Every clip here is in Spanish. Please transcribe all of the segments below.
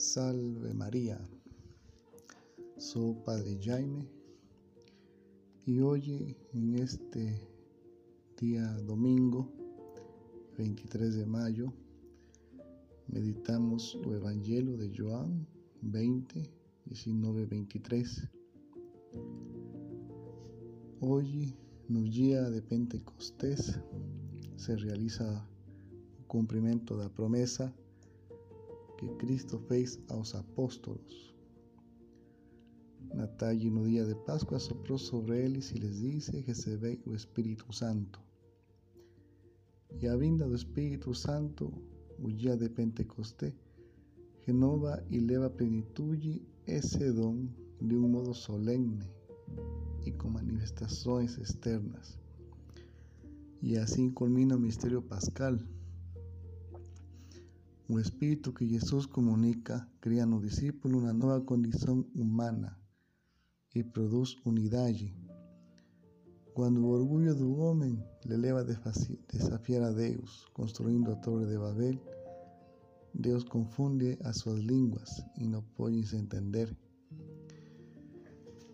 Salve María, soy Padre Jaime y hoy en este día domingo 23 de mayo meditamos el Evangelio de Joan 20, 19, 23. Hoy, no día de Pentecostés, se realiza cumplimiento de la promesa que Cristo fez aos apóstolos. Natalia no día de Pascua sopró sobre ellos y les dice que se ve el Espíritu Santo. Y a vinda do Espíritu Santo, o de Pentecostés, renova y leva plenitud ese don de un modo solemne y con manifestaciones externas. Y así culmina el misterio pascal o espíritu que Jesús comunica crea no discípulo una nueva condición humana y produce unidad. Cuando el orgullo del hombre le eleva a desafiar a Dios, construyendo a torre de Babel, Dios confunde a sus lenguas y no puede entender.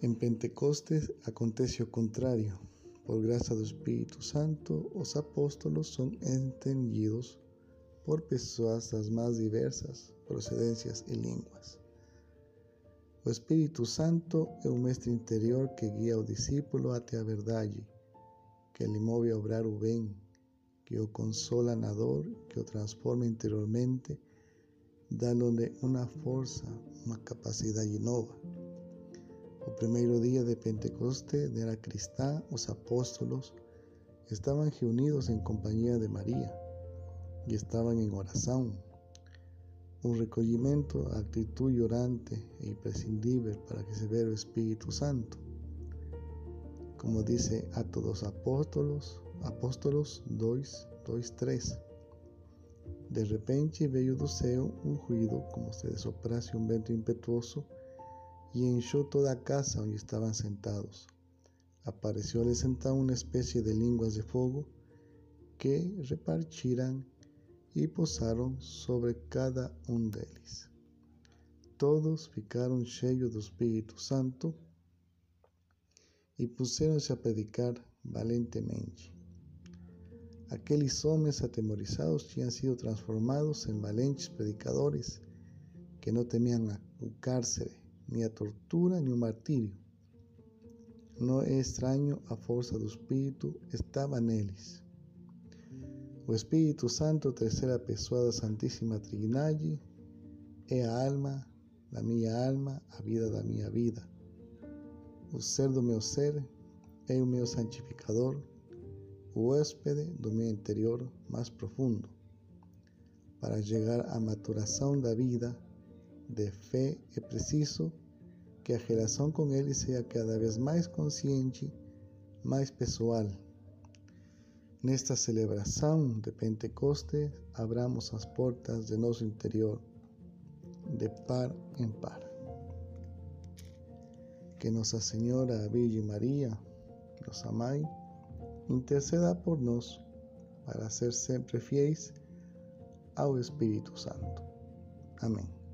En Pentecostes acontece lo contrario. Por gracia del Espíritu Santo, los apóstolos son entendidos por pessoas más diversas procedencias y lenguas. O Espíritu Santo é o mestre interior que guía o discípulo até a verdade, que lhe move a obrar o que o consola na dor, que o transforma interiormente, dando-lhe uma força, uma capacidade nova. O primeiro dia de Pentecoste, de era cristã, os apóstolos estavam reunidos em companhia de Maria y estaban en oración. Un recogimiento, actitud llorante e imprescindible para que se vea el Espíritu Santo. Como dice a todos apóstolos, apóstolos 2, 2, 3. De repente veio do céu um ruído como se soprase um vento impetuoso e encheu toda a casa onde estavam sentados. Apareció-lhes então uma espécie de línguas de fogo que repartiram y posaron sobre cada um deles. Todos ficaram cheios do Espírito Santo e puseram-se a predicar valentemente. Aqueles homens atemorizados tinham sido transformados em valentes predicadores que não temiam o cárcere, nem a tortura, nem o martírio. Não é estranho a força do Espírito estava neles. O Espírito Santo, terceira pessoa da Santíssima Trindade, é a alma da minha alma, a vida da minha vida. O ser do meu ser é o meu santificador, o hóspede do meu interior mais profundo. Para chegar à maturação da vida de fé, é preciso que a relação com Ele seja cada vez mais consciente, mais pessoal Nesta celebração de Pentecostes, abramos as portas de nosso interior, de par em par. Que Nossa Senhora Virgem Maria, nossa Mãe, interceda por nós para ser sempre fiéis ao Espírito Santo. Amém.